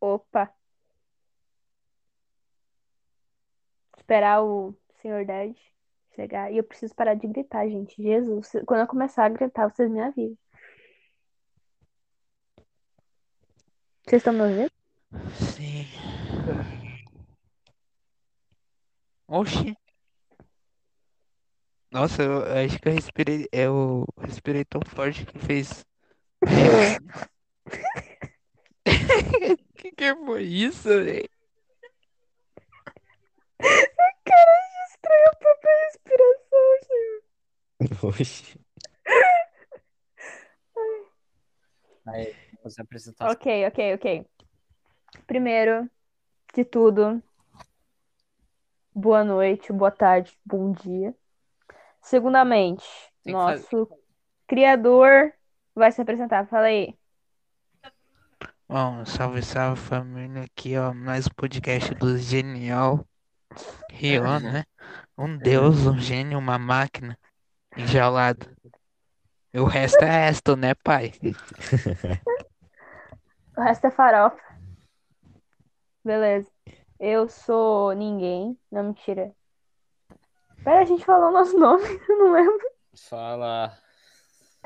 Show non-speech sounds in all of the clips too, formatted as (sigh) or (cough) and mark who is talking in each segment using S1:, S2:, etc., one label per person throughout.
S1: Opa. Esperar o Senhor Dad chegar. E eu preciso parar de gritar, gente. Jesus, quando eu começar a gritar, vocês me avisam. Vocês estão me ouvindo?
S2: Sim. Oxi. Nossa, eu acho que eu respirei. Eu respirei tão forte que fez. (laughs) (laughs) (laughs) que foi isso, velho?
S1: Cara, estranho a própria respiração, gente.
S3: Oxi.
S4: Aí, você apresentar.
S1: Ok, ok, ok. Primeiro de tudo, boa noite, boa tarde, bom dia. Segundamente,
S4: Tem que
S1: nosso criador vai se apresentar. Fala aí.
S2: Bom, salve, salve família. Aqui, ó, mais um podcast do Genial. Rion, né? Um deus, um gênio, uma máquina enjaulado. E o resto é resto, né, pai? (laughs)
S1: O resto é farofa. Beleza. Eu sou ninguém. Não, mentira. Pera, a gente falou o nosso nome, (laughs) eu não lembro.
S4: Fala.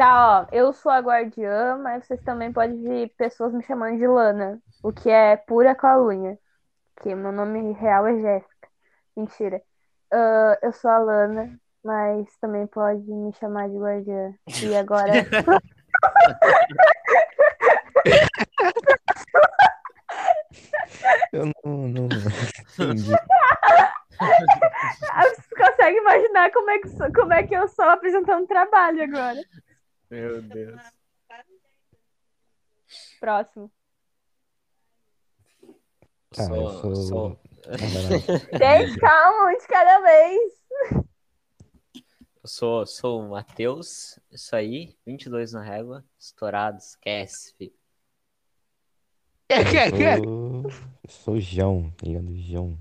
S1: Tá, ó. Eu sou a guardiã, mas vocês também podem ver pessoas me chamando de Lana. O que é pura calúnia. Que meu nome real é Jéssica. Mentira. Ah, eu sou a Lana, mas também pode me chamar de guardiã. E agora. (laughs)
S3: Eu não, não, entendi.
S1: Você consegue imaginar como é que, como é que eu sou apresentando trabalho agora?
S4: Meu Deus.
S1: Próximo.
S3: Tá, eu sou.
S4: sou-
S3: lá.
S1: Gente, calma, um de cada vez.
S4: Eu sou, sou o Matheus, isso aí, 22 na régua, estourado, esquece, filho.
S3: Eu sou, eu sou o João, tá ligado? João.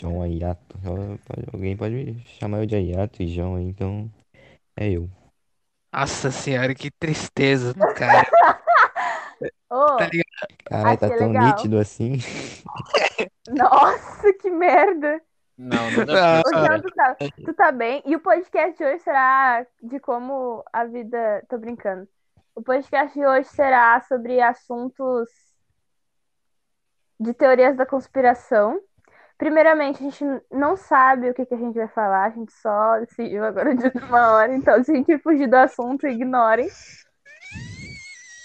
S3: João Ayato. Alguém pode me chamar eu de Ayato e João aí, então é eu.
S2: Nossa senhora, que tristeza no cara. (laughs)
S1: Ô,
S2: Tá ligado?
S3: Caralho, tá
S1: Achei
S3: tão
S1: legal.
S3: nítido assim. (laughs)
S1: nossa, que merda.
S4: Não, não
S1: Ô,
S4: certo.
S1: Jean, tu tá, tu tá bem? E o podcast de hoje será de como a vida. Tô brincando. O podcast de hoje será sobre assuntos de teorias da conspiração. Primeiramente, a gente não sabe o que, que a gente vai falar, a gente só decidiu agora (laughs) de última hora. Então, se a gente fugir do assunto, ignorem.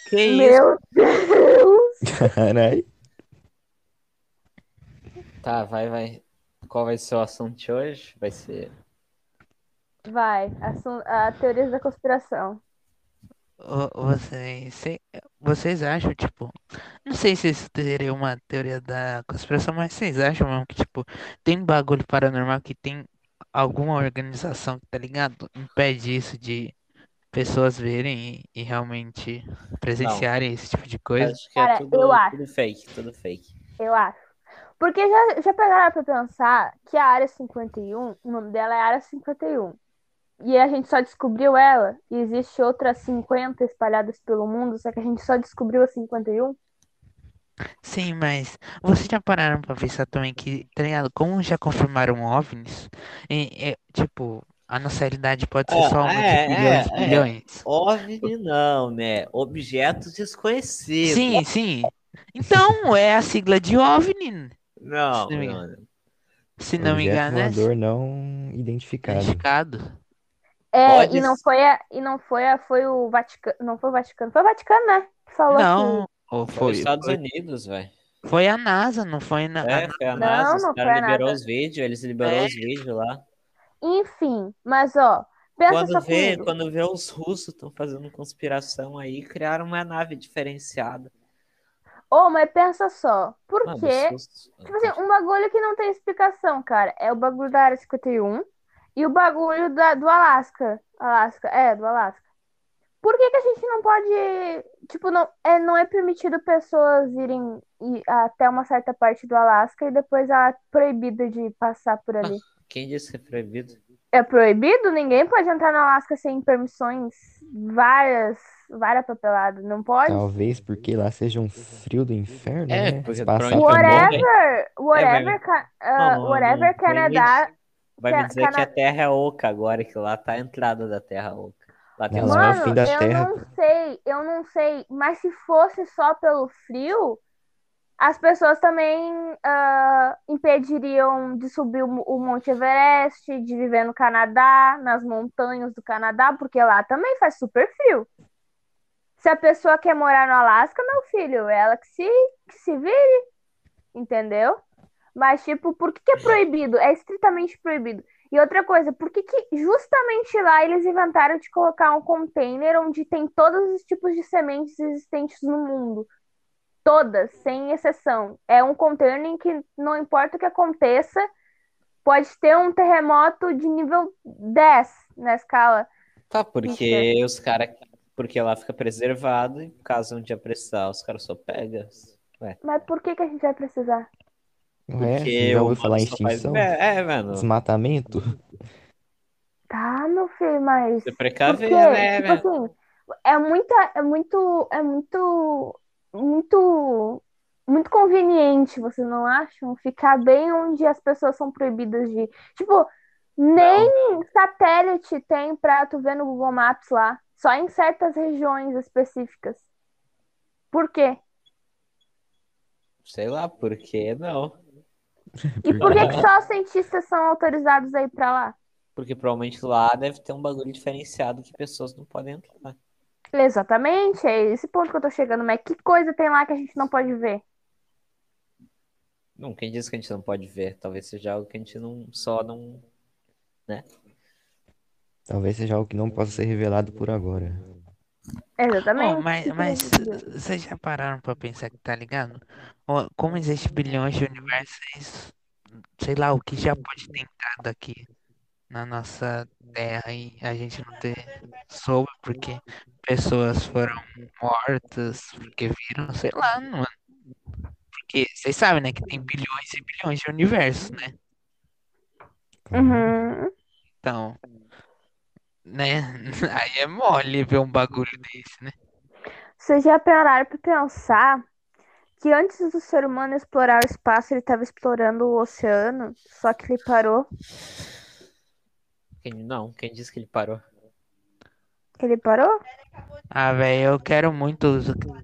S4: Que isso?
S1: Meu Deus! (laughs)
S3: Caralho.
S4: Tá, vai, vai. Qual vai ser o assunto de hoje? Vai ser.
S1: Vai, assun- a teorias da conspiração.
S2: Vocês, cê- vocês acham, tipo, não sei se isso teria uma teoria da conspiração, mas vocês acham mesmo que, tipo, tem bagulho paranormal que tem alguma organização, tá ligado? Impede isso de pessoas verem e, e realmente presenciarem esse tipo de coisa?
S4: Acho que é
S1: Cara,
S4: tudo,
S1: eu acho.
S4: tudo fake, tudo fake.
S1: Eu acho. Porque já, já pegaram pra pensar que a Área 51, o nome dela é Área 51. E a gente só descobriu ela, e existe outras 50 espalhadas pelo mundo, só que a gente só descobriu a 51.
S2: Sim, mas vocês já pararam pra pensar também que, tá ligado? Como já confirmaram OVNIs, e, é, tipo, a nossa realidade pode ser
S4: É,
S2: só uma de
S4: é,
S2: bilhões
S4: é,
S2: e
S4: é.
S2: bilhões.
S4: OVNI não, né? Objetos desconhecidos.
S2: Sim, sim. Então, é a sigla de OVNI,
S4: Não,
S2: Se não me
S4: não.
S2: se não me engano, é
S3: voador não identificado.
S2: identificado.
S1: É,
S4: Pode
S1: e não foi a, e não foi a, foi o Vaticano, não foi o Vaticano, foi o Vaticano, né? Que falou
S2: Não, ou
S4: Foi
S2: foi,
S4: os Estados
S2: foi,
S4: Unidos, velho.
S2: foi a NASA, não foi na, a
S4: É, foi a
S1: Não,
S4: NASA, os
S1: não
S4: caras
S1: foi a
S4: liberou
S1: NASA.
S4: os vídeos, eles liberou
S2: É.
S4: os vídeos lá.
S1: que, enfim, mas ó, pensa
S4: Quando
S1: só
S4: vê,
S1: comigo.
S4: quando vê os russos estão fazendo conspiração aí, criaram uma nave diferenciada.
S1: Ô, mas pensa só, por quê?
S4: os
S1: Tipo assim, um bagulho que não tem explicação, cara. É o bagulho da Área 51 e o bagulho da, do Alasca. Alasca, é, do Alasca. Por que que a gente não pode, tipo, não é, não é permitido pessoas irem ir até uma certa parte do Alasca e depois é proibida de passar por ali?
S4: Quem disse que é proibido?
S1: É proibido? Ninguém pode entrar no Alasca sem permissões. Várias, várias papeladas. Não pode?
S3: Talvez porque lá seja um frio do inferno,
S4: É,
S3: né?
S4: porque
S3: Se passar lá-
S1: Whatever, whatever,
S4: vai-
S1: ca- ah,
S4: Não, não,
S1: whatever
S4: não,
S1: Canadá.
S4: Vai me dizer que a Terra é oca agora, que lá tá a entrada da Terra oca. Lá tem
S3: Não,
S4: os
S3: lá é o
S1: Mano,
S3: fim da
S1: eu
S3: Terra,
S1: não sei, eu não sei. Mas se fosse só pelo frio, as pessoas também ah, impediriam de subir o, o Monte Everest, de viver no Canadá, nas montanhas do Canadá, porque lá também faz super frio. Se a pessoa quer morar no Alasca, meu filho, ela que se, que se vire, entendeu? Mas, tipo, por que que é proibido? É estritamente proibido. E outra coisa, por que que justamente lá eles inventaram de colocar um container onde tem todos os tipos de sementes existentes no mundo? Todas, sem exceção. É um container em que não importa o que aconteça, pode ter um terremoto de nível 10 na escala.
S4: Tá, porque os caras. Porque lá fica preservado e caso um dia precisar, os caras só pegam. Ué,
S1: Mas por que que a gente vai precisar?
S3: Não é?
S4: porque
S3: Você já
S4: o
S3: ouviu falar em
S4: humano só faz-
S3: extinção?
S4: É, é, mano.
S3: Desmatamento?
S1: Tá, meu filho, mas.
S4: Você precaver, né,
S1: Tipo
S4: velho?
S1: assim, é muita, é muito, é muito, muito, muito conveniente, vocês não acham? Ficar bem onde as pessoas são proibidas de ir. Tipo, nem satélite tem pra tu ver no Google Maps lá, só em certas regiões específicas. Por quê?
S4: Sei lá, por que não?
S1: E por que que só os cientistas são autorizados a ir pra lá?
S4: Porque provavelmente lá deve ter um bagulho diferenciado que pessoas não podem entrar.
S1: Exatamente, é esse ponto que eu tô chegando, mas que coisa tem lá que a gente não pode ver?
S4: Não, quem disse que a gente não pode ver? Talvez seja algo que a gente não só não.
S3: Talvez seja algo que não possa ser revelado por agora.
S1: Exatamente.
S2: Oh, mas, mas vocês já pararam pra pensar que tá ligado? Ó, Como existe bilhões de universos, sei lá, o que já pode ter entrado aqui na nossa Terra e a gente não ter soube porque pessoas foram mortas, porque viram, sei lá, mano. Porque vocês sabem, né, que tem bilhões e bilhões de universos, né?
S1: Uhum.
S2: Então, né? (laughs) Aí é mole ver um bagulho desse, né?
S1: Vocês já pararam pra pensar que antes do ser humano explorar o espaço, ele estava explorando o oceano, só que ele parou.
S4: Quem, não, quem disse que ele parou?
S1: Ele parou?
S2: Ah, velho, eu quero muito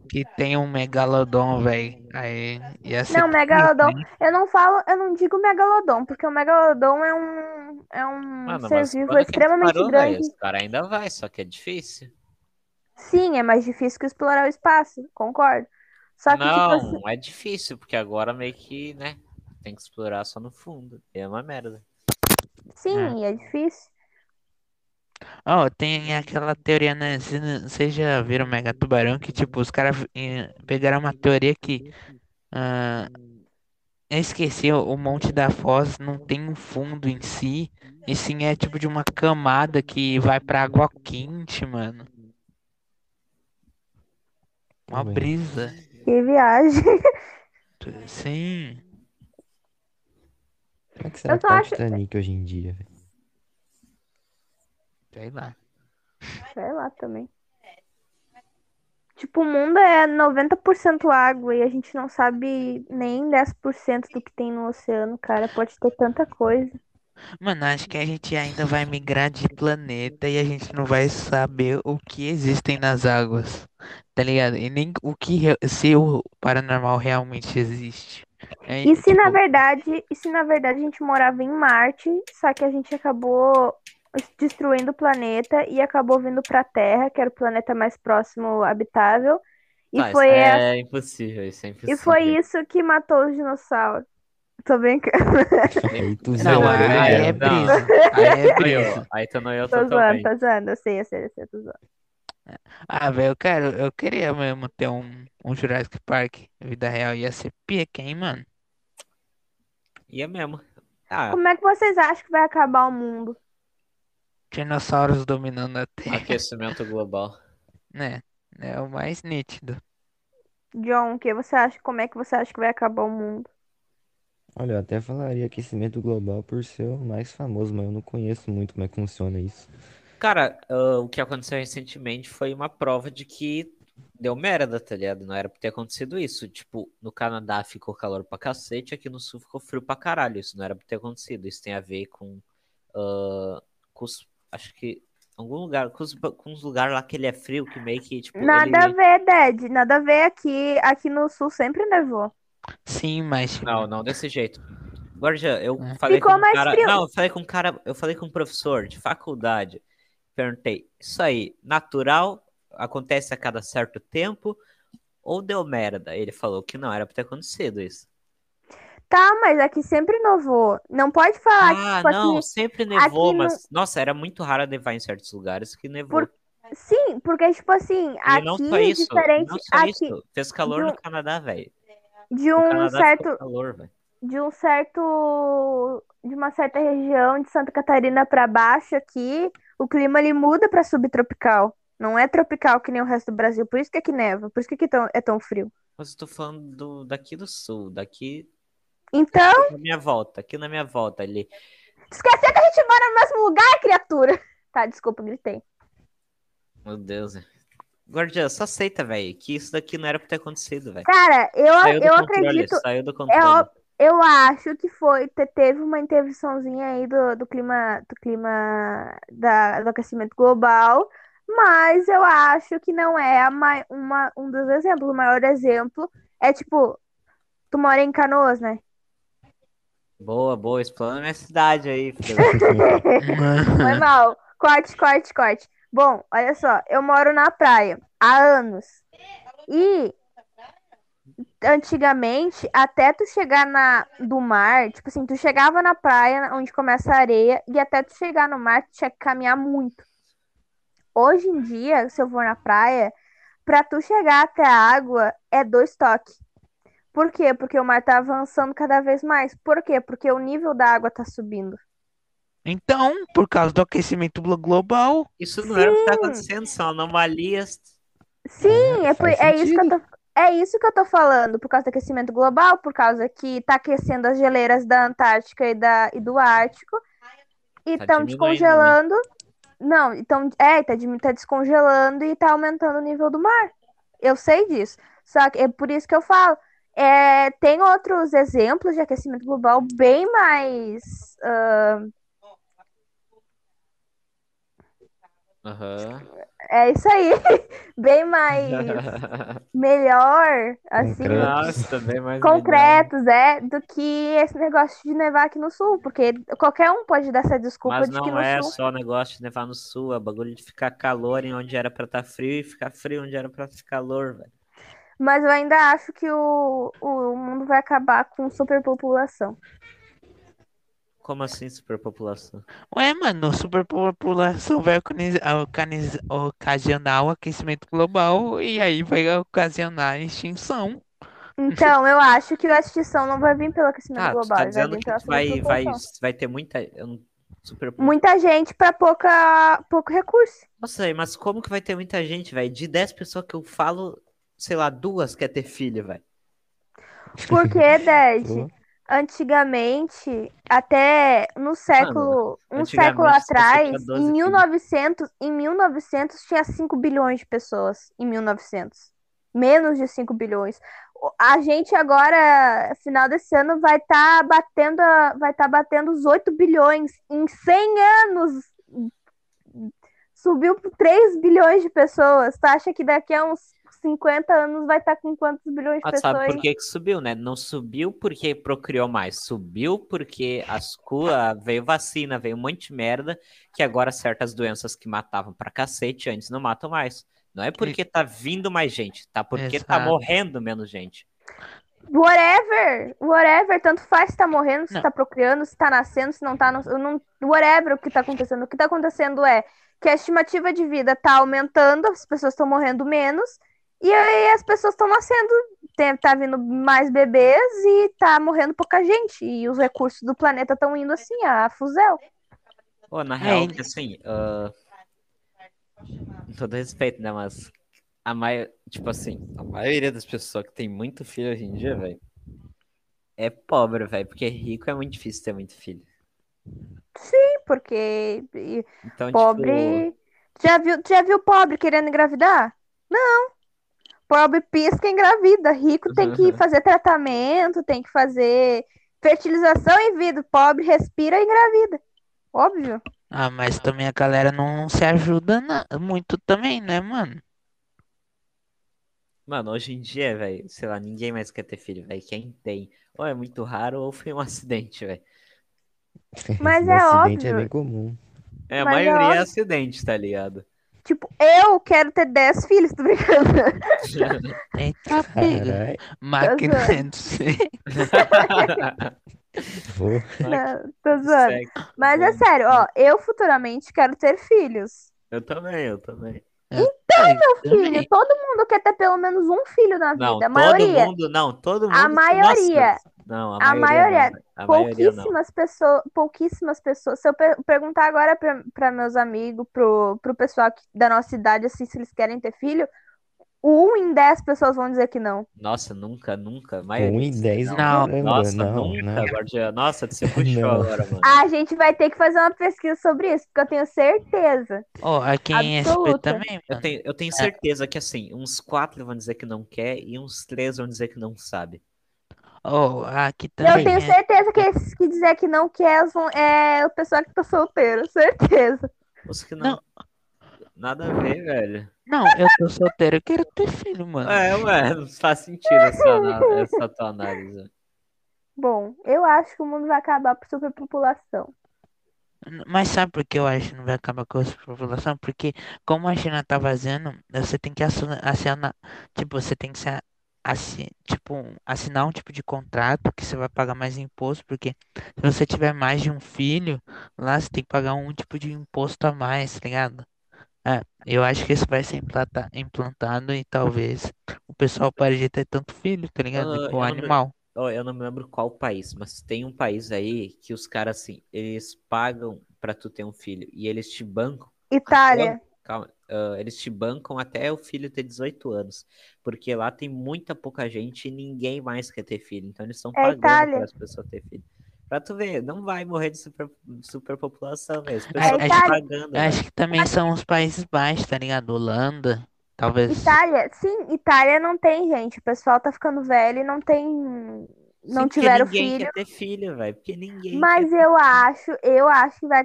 S2: que tenha um megalodon, velho. Aí ia ser
S1: Não, megalodon.
S2: bem.
S1: Eu não falo, eu não digo megalodon, porque o megalodon é um é um
S4: Mano,
S1: ser vivo extremamente
S4: parou,
S1: grande.
S4: Esse cara ainda vai, só que é difícil.
S1: Sim, é mais difícil que explorar o espaço, concordo. Só que tipo assim,
S4: Não, é difícil, porque agora meio que, né? Tem que explorar só no fundo. E é uma merda.
S1: sim, é difícil.
S2: Ó, tem aquela teoria, né? cê- Vocês já viram Mega Tubarão que, tipo, os caras eh, pegaram uma teoria que. ah, eu esqueci, o o Monte da Foz não tem um fundo em si, e sim é tipo de uma camada que vai pra água quente, mano. Uma
S3: Também.
S2: brisa.
S1: Que viagem.
S2: Sim.
S3: Como é que será
S1: Eu
S3: que
S1: só
S3: tá o
S1: acho-
S3: Titanic hoje em dia, velho?
S2: Sei lá.
S1: Sei lá também. Tipo, o mundo é 90% água e a gente não sabe nem 10% do que tem no oceano, cara. Pode ter tanta coisa.
S2: Mano, acho que a gente ainda vai migrar de planeta e a gente não vai saber o que existem nas águas, tá ligado? E nem o que se o paranormal realmente existe. É,
S1: E se na
S2: tipo,
S1: verdade, e se na verdade a gente morava em Marte, só que a gente acabou destruindo o planeta e acabou vindo pra Terra, que era o planeta mais próximo habitável, e
S4: Tá,
S1: foi
S4: isso
S1: essa-
S4: é impossível, isso é impossível.
S1: e foi isso que matou os dinossauros. Tô brincando,
S3: tu
S2: Não, aí
S3: né,
S2: é brisa. Aí é brisa.
S4: aí tu não eu
S1: tô zoando, tô zoando, eu sei, eu sei, eu sei, tô zoando.
S2: Ah, velho, eu quero, eu queria mesmo ter um, um Jurassic Park, vida real, ia ser pica, hein, mano?
S4: E é mesmo. Ah,
S1: Como é que vocês acham que vai acabar o mundo?
S2: Dinossauros dominando a Terra,
S4: aquecimento global. (laughs)
S2: né? É o mais nítido.
S1: John, o que você acha? Como é que você acha que vai acabar o mundo?
S3: Olha, eu até falaria aquecimento global por ser o mais famoso, mas eu não conheço muito como é que funciona isso.
S4: Cara, ah, o que aconteceu recentemente foi uma prova de que deu merda, tá ligado? Não era pra ter acontecido isso. Tipo, no Canadá ficou calor pra cacete, aqui no sul ficou frio pra caralho. Isso não era pra ter acontecido. Isso tem a ver com. ah, com os. Acho que. Algum lugar. Com os lugares lá que ele é frio, que meio que, tipo.
S1: Nada a
S4: ele...
S1: ver, Ded. Nada a ver aqui. Aqui no sul sempre nevou.
S2: Sim, mas.
S4: Não, não desse jeito. Guardia, eu
S2: É.
S4: falei
S1: Ficou
S4: com um
S1: mais
S4: cara.
S1: frio.
S4: Não, eu falei com um cara. Eu falei com um professor de faculdade. Perguntei, isso aí, natural? Acontece a cada certo tempo? Ou deu merda? Ele falou que não era pra ter acontecido isso.
S1: Tá, mas aqui sempre nevou. Não pode falar que,
S4: Ah,
S1: tipo,
S4: não,
S1: aqui.
S4: sempre nevou,
S1: aqui no-
S4: mas. Nossa, era muito raro nevar em certos lugares que nevou.
S1: Por- Sim, porque, tipo assim,
S4: E não
S1: aqui
S4: só
S1: é
S4: isso,
S1: diferente.
S4: não só
S1: Aqui,
S4: isso. Fez calor
S1: de
S4: no
S1: um-
S4: Canadá, velho.
S1: de um certo.
S4: calor,
S1: de um certo de uma certa região de Santa Catarina para baixo aqui, o clima ele muda para subtropical. Não é tropical que nem o resto do Brasil, por isso que aqui neva, por isso que aqui tão- é tão frio.
S4: Mas eu tô falando do, daqui do sul, daqui
S1: Então,
S4: na minha volta, aqui na minha volta ali.
S1: esqueceu que a gente mora no mesmo lugar, criatura. Tá, desculpa, gritei.
S4: Meu Deus. Guardiã, só aceita, velho, que isso daqui não era pra ter acontecido, velho.
S1: Cara, eu,
S4: Saiu
S1: eu
S4: controle,
S1: acredito,
S4: saiu do
S1: é
S4: controle.
S1: ó- eu acho que foi, te- teve uma intervençãozinha aí do, do clima, do clima da, do aquecimento global, mas eu acho que não é a mai- uma, um dos exemplos. O maior exemplo é tipo, tu mora em Canoas, né?
S4: Boa, boa, explana minha cidade aí. (laughs)
S1: Foi mal. Corte, corte, corte. Bom, olha só, eu moro na praia há anos. E antigamente, até tu chegar na do mar, tipo assim, tu chegava na praia onde começa a areia e até tu chegar no mar, tu tinha que caminhar muito. Hoje em dia, se eu for na praia, pra tu chegar até a água é dois toques. Por quê? Porque o mar tá avançando cada vez mais. Por quê? Porque o nível da água tá subindo.
S2: Então, por causa do aquecimento glo- global,
S4: Isso não era o que tá
S1: Sim.
S4: acontecendo, são anomalias.
S1: Sim,
S3: É,
S1: é, por- é isso que eu tô, é isso que eu tô falando, por causa do aquecimento global, por causa que tá aquecendo as geleiras da Antártica e, da, e do Ártico, e
S4: Tá
S1: estão
S4: diminuindo,
S1: descongelando. Não, então, é, tá, tá descongelando e tá aumentando o nível do mar. Eu sei disso. Só que é por isso que eu falo. É, tem outros exemplos de aquecimento global bem mais. ah,
S4: Aham.
S1: é isso aí. (laughs) (laughs) Bem mais. melhor, assim.
S4: Nossa, também mais
S1: concretos, é, do que esse negócio de nevar aqui no sul, porque qualquer um pode dar essa desculpa
S4: Mas
S1: de que
S4: não
S1: no
S4: é
S1: sul.
S4: só negócio de nevar no sul, é bagulho de ficar calor em onde era pra estar frio e ficar frio onde era pra ficar calor, velho.
S1: Mas eu ainda acho que o, o mundo vai acabar com superpopulação.
S4: Como assim superpopulação?
S2: ué, mano, superpopulação vai ocasionar o aquecimento global e aí vai ocasionar a extinção.
S1: Então, eu acho que a extinção não vai vir pelo aquecimento
S4: Ah, tu
S1: global,
S4: tá
S1: vai
S4: dizendo
S1: vir
S4: que vai, vai, vai ter muita. Super...
S1: Muita gente para pouca pouco recurso.
S4: Nossa, aí, mas como que vai ter muita gente, velho? De 10 pessoas que eu falo, sei lá, duas quer ter filho, velho.
S1: Porque, (laughs) Ded,
S3: Pô,
S1: antigamente, até no século, um
S4: antigamente
S1: século atrás,
S4: tinham 12
S1: em
S4: filhos.
S1: 1900, em 1900 tinha 5 bilhões de pessoas, em 1900. Menos de 5 bilhões. A gente agora, final desse ano, vai estar batendo, a- vai tá batendo os 8 bilhões. Em 100 anos, subiu para 3 bilhões de pessoas. Tu acha que daqui a uns 50 anos vai estar com quantos bilhões de
S4: Mas sabe
S1: pessoas?
S4: por que que subiu, né? Não subiu porque procriou mais, subiu porque as cura veio vacina, veio um monte de merda, que agora certas doenças que matavam pra cacete antes não matam mais. Não é porque tá vindo mais gente, tá porque tá
S2: Exato.
S4: morrendo menos gente.
S1: Whatever, whatever, tanto faz se tá morrendo, se
S2: Não.
S1: tá procriando, se tá nascendo, se não tá, no- eu não, whatever o que tá acontecendo. O que tá acontecendo é que a estimativa de vida tá aumentando, as pessoas estão morrendo menos, e aí as pessoas estão nascendo, tem, tá vindo mais bebês e tá morrendo pouca gente, e os recursos do planeta estão indo assim, a fuzel.
S4: Pô, na
S2: É,
S4: real, que assim, com todo respeito, né? Mas a mai... tipo assim, a maioria das pessoas que tem muito filho hoje em dia, velho, é pobre, velho, porque rico é muito difícil ter muito filho.
S1: Porque e,
S4: Então, tipo,
S1: pobre. Já viu, já viu pobre querendo engravidar? Não. Pobre pisca e engravida. Rico tem que fazer tratamento, tem que fazer fertilização em vida. Pobre respira e engravida. Óbvio.
S2: Ah, mas também a galera não se ajuda na- muito também, né, mano?
S4: mano, hoje em dia, velho, sei lá, ninguém mais quer ter filho, velho. Quem tem, ou é muito raro ou foi um (laughs) acidente, velho.
S1: Mas
S3: Esse (laughs)
S1: é
S3: acidente é
S1: óbvio.
S3: bem comum.
S4: É, a
S1: Mas é
S4: maioria é
S1: óbvio.
S4: acidente, tá ligado?
S1: Tipo, eu quero ter 10 filhos, tô brincando. (laughs)
S2: Eita, pega.
S3: Caralho.
S2: Máquina. (laughs)
S3: Vou.
S1: Não, tô zoando. Mas é sério, ó, eu futuramente quero ter filhos.
S4: Eu também, eu também.
S2: Então,
S1: Filho, todo mundo quer ter pelo menos um filho na
S4: Não,
S1: vida. A
S4: todo
S1: maioria.
S4: mundo, não, todo mundo.
S1: A maioria.
S4: Nossa, não, a,
S1: A
S4: maioria,
S1: maioria.
S4: não. A maioria não.
S1: Pouquíssimas pessoas, pouquíssimas pessoas. Se eu per- perguntar agora para meus amigos, pro, pro pessoal que- da nossa idade, assim, se eles querem ter filho, um em dez pessoas vão dizer que não.
S4: Nossa, nunca, nunca. A
S3: Um
S4: maioria
S3: em dez,
S4: não.
S2: Não.
S4: Nossa,
S3: não,
S4: nunca,
S3: não.
S4: Guardiã. Nossa, você puxou
S3: Não.
S4: agora, mano.
S1: A gente vai ter que fazer uma pesquisa sobre isso, porque eu tenho certeza.
S2: Ó, aqui em SP
S1: Absoluta.
S2: também,
S4: Eu tenho, eu tenho certeza que, assim, uns quatro vão dizer que não quer e uns três vão dizer que não sabe.
S2: Ó, aqui
S1: Eu
S2: também.
S1: tenho
S2: é-
S1: certeza que esses que dizer que não quer vão, é o pessoal que tá solteiro, certeza.
S4: Os que não.
S2: Não.
S4: Nada a ver, velho.
S2: Não, eu tô solteiro, eu quero ter filho, mano.
S4: É, ué, não faz sentido essa, essa tua análise.
S1: Bom, eu acho que o mundo vai acabar por superpopulação.
S2: Mas sabe por que eu acho que não vai acabar com a superpopulação? Porque como a China tá vazando, você tem que assinar, tipo, você tem que se tipo, assinar um tipo de contrato que você vai pagar mais imposto, porque se você tiver mais de um filho, lá você tem que pagar um tipo de imposto a mais, tá ligado? É, eu acho que isso vai ser implanta- implantado e talvez o pessoal pare de ter tanto filho, tá ligado?
S4: Ah,
S2: Com
S4: eu não me-
S2: animal.
S4: Ó, eu não me lembro qual país, mas tem um país aí que os caras, assim, eles pagam pra tu ter um filho e eles te bancam.
S1: Itália.
S4: Calma, ah, eles te bancam até o filho ter 18 anos. Porque lá tem muita pouca gente e ninguém mais quer ter filho. Então eles estão
S1: É
S4: pagando
S1: Itália.
S4: para as pessoas ter filho. Pra tu ver, não vai morrer de super, superpopulação mesmo. As
S2: É
S4: pagando.
S2: Eu acho que também são os Países Baixos, tá ligado? Holanda, talvez.
S1: Itália, sim, Itália não tem gente. O pessoal tá ficando velho e não tem.
S4: Sim,
S1: Não
S4: porque
S1: tiveram
S4: ninguém
S1: filho.
S4: quer ter filho, velho. Porque ninguém
S1: Mas
S4: quer
S1: eu acho, eu acho que vai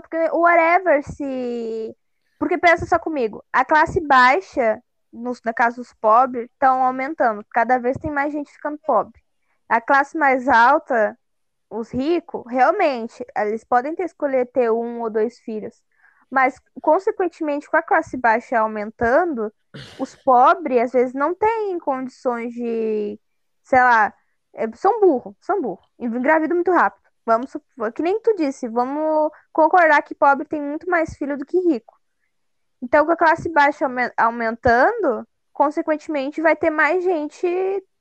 S1: porque whatever se. Porque pensa só comigo, a classe baixa, nos, no caso os pobres, estão aumentando. Cada vez tem mais gente ficando pobre. A classe mais alta, os ricos, realmente, eles podem ter escolher ter um ou dois filhos. Mas, consequentemente, com a classe baixa aumentando, os pobres às vezes não têm condições de, sei lá, é, são burros, são burros. Engravidam muito rápido. Vamos, que nem tu disse, vamos concordar que pobre tem muito mais filho do que rico. Então, com a classe baixa aumen- aumentando, consequentemente, vai ter mais gente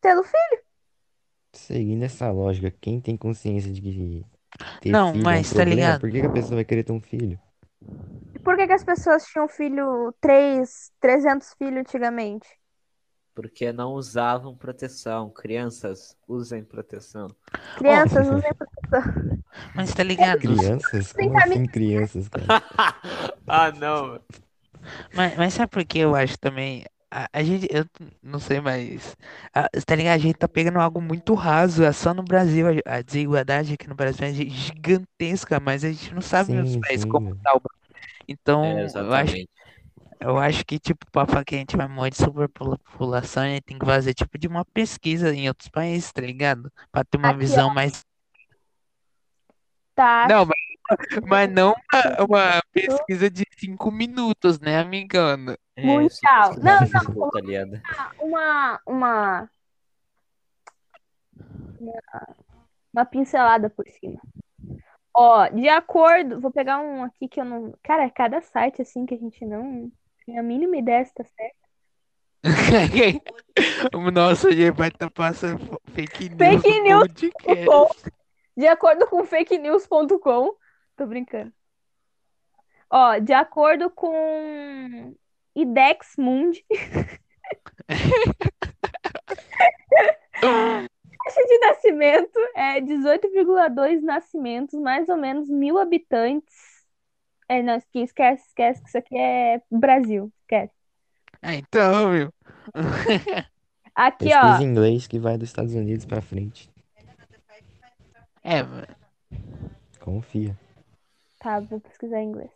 S1: tendo filho.
S3: Seguindo essa lógica, quem tem consciência de que ter
S2: Não,
S3: filho é um
S2: mas tá
S3: problema,
S2: ligado?
S3: por que que a pessoa vai querer ter um filho?
S1: Por que, que as pessoas tinham filho, 3, 300 filhos antigamente?
S4: Porque não usavam proteção. Crianças, usem proteção.
S1: Crianças usem proteção.
S2: Mas tá ligado?
S3: Crianças? Como assim crianças, cara? (laughs)
S4: ah, não.
S2: Mas, mas sabe por que eu acho também? A, a gente, eu não sei, mas. a- tá ligado? A gente tá pegando algo muito raso. É só no Brasil. A, a desigualdade aqui no Brasil é gi- gigantesca, mas a gente não sabe em outros
S3: Sim,
S2: países como tá o. Então,
S4: É,
S2: eu acho,
S4: exatamente.
S2: eu acho que, tipo, pra falar que a gente vai morrer de superpopulação, a gente tem que fazer, tipo, de uma pesquisa em outros países, tá ligado? Pra ter uma
S1: Aqui, ó.
S2: visão mais.
S1: Tá?
S2: Não, mas, mas não uma, uma pesquisa de cinco minutos, né, amigona?
S4: É,
S1: Mundial. Não, não,
S4: tá?
S1: Uma, uma, uma, uma pincelada por cima. Ó, de acordo, vou pegar um aqui que eu não. Cara, é cada site assim que a gente não tem a mínima ideia se tá certo.
S2: Nossa, a gente vai estar passando fo- fake news
S1: Fake news De acordo com fakenews.com, tô brincando. Ó, de acordo com Idex Mundi, (laughs) taxa de nascimento é 18,2 nascimentos, mais ou menos mil habitantes. É, não, esque- esquece, esquece que isso aqui é Brasil, esquece.
S2: Ah, então, meu. (laughs)
S1: Aqui,
S3: Pesquisa
S1: ó,
S3: em inglês que vai dos Estados Unidos pra frente.
S2: É,
S3: Confia.
S1: Tá, vou pesquisar em inglês.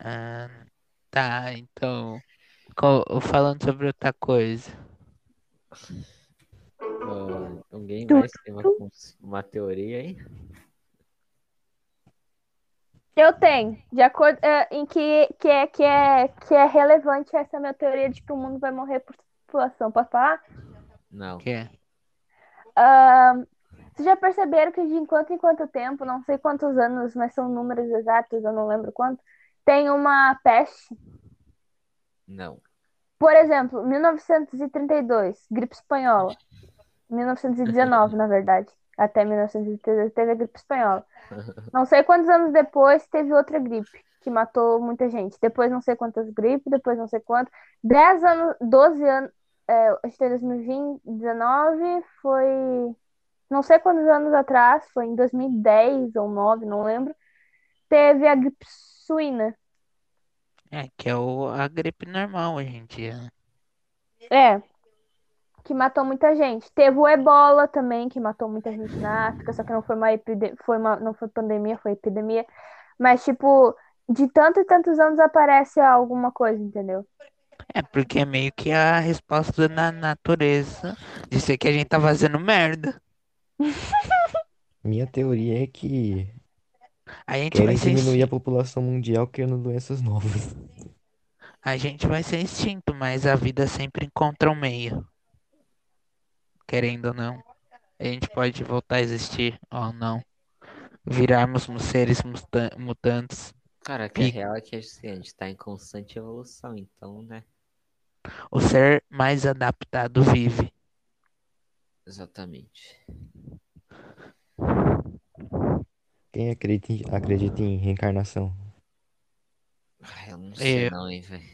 S2: ah, tá, então. Falando sobre outra coisa.
S4: Ah, alguém mais tem uma, uma teoria aí?
S1: Eu tenho, de acordo é, em que, que, é, que, é, que é relevante essa minha teoria de que o mundo vai morrer por população. Posso falar?
S4: Não.
S2: Que é?
S1: Ahn, vocês já perceberam que de enquanto em quanto tempo, não sei quantos anos, mas são números exatos, eu não lembro quanto, tem uma peste?
S4: Não.
S1: Por exemplo, 1932, gripe espanhola. 1919, (laughs) na verdade. Até 1932 teve a gripe espanhola. (laughs) Não sei quantos anos depois teve outra gripe que matou muita gente. Depois não sei quantas gripes, depois não sei quanto. 10 anos, 12 anos, é, foi 2019, foi não sei quantos anos atrás, foi em 2010 ou 9, não lembro. Teve a gripe suína.
S2: É, que é o, a gripe normal hoje em dia. né?
S1: É, que matou muita gente. Teve o ebola também, que matou muita gente na África, só que não foi uma epidemia, foi uma, não foi pandemia, foi epidemia. Mas, tipo, de tanto e tantos anos aparece alguma coisa, entendeu?
S2: É, porque é meio que a resposta da natureza de ser que a gente tá fazendo merda.
S3: Minha teoria é que
S2: A gente
S3: querem
S2: vai ser
S3: diminuir a
S2: extinto,
S3: população mundial criando doenças novas.
S2: a gente vai ser extinto, mas a vida sempre encontra um meio. Querendo ou não. A gente pode voltar a existir ou não. Virarmos uns seres muta- mutantes.
S4: Cara, que a
S2: Pica.
S4: real é que assim, a gente tá em constante evolução, então, né?
S2: O ser mais adaptado vive.
S4: Exatamente.
S3: Quem acredita em, acredita em reencarnação?
S4: Ah, eu não sei
S2: Eu-
S4: não, hein, velho.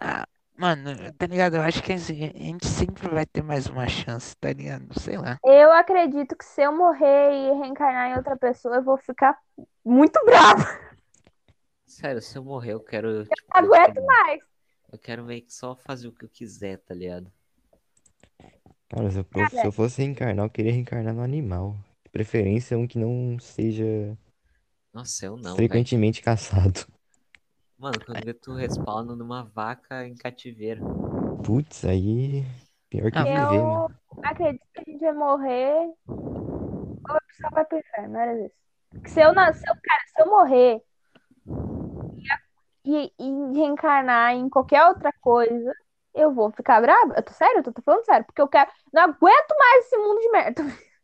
S2: Ah, mano, tá ligado? Eu acho que assim, a gente sempre vai ter mais uma chance, tá ligado? Sei lá.
S1: Eu acredito que se eu morrer e reencarnar em outra pessoa, eu vou ficar muito brava.
S4: Sério, se eu morrer, eu quero, tipo,
S1: Aguento
S4: sei lá,
S1: mais.
S4: eu quero meio que só fazer o que eu quiser, tá ligado?
S3: Cara, se eu, fosse- se eu fosse reencarnar, eu queria reencarnar no animal. De preferência, um que não seja
S4: Nossa, eu não,
S3: frequentemente caçado.
S4: Mano, quando vê tu respawna numa vaca em cativeiro.
S3: Putz, aí. Pior que
S2: Ah,
S3: viver,
S1: Eu
S3: mano.
S1: acredito que a gente vai morrer ou a pessoa vai pro inferno, era isso. Porque se eu, na- se eu, cara, se eu morrer e, e reencarnar em qualquer outra coisa, eu vou ficar brava. Eu tô sério, eu tô, tô falando sério, porque eu quero. Não aguento mais esse mundo de merda. (laughs)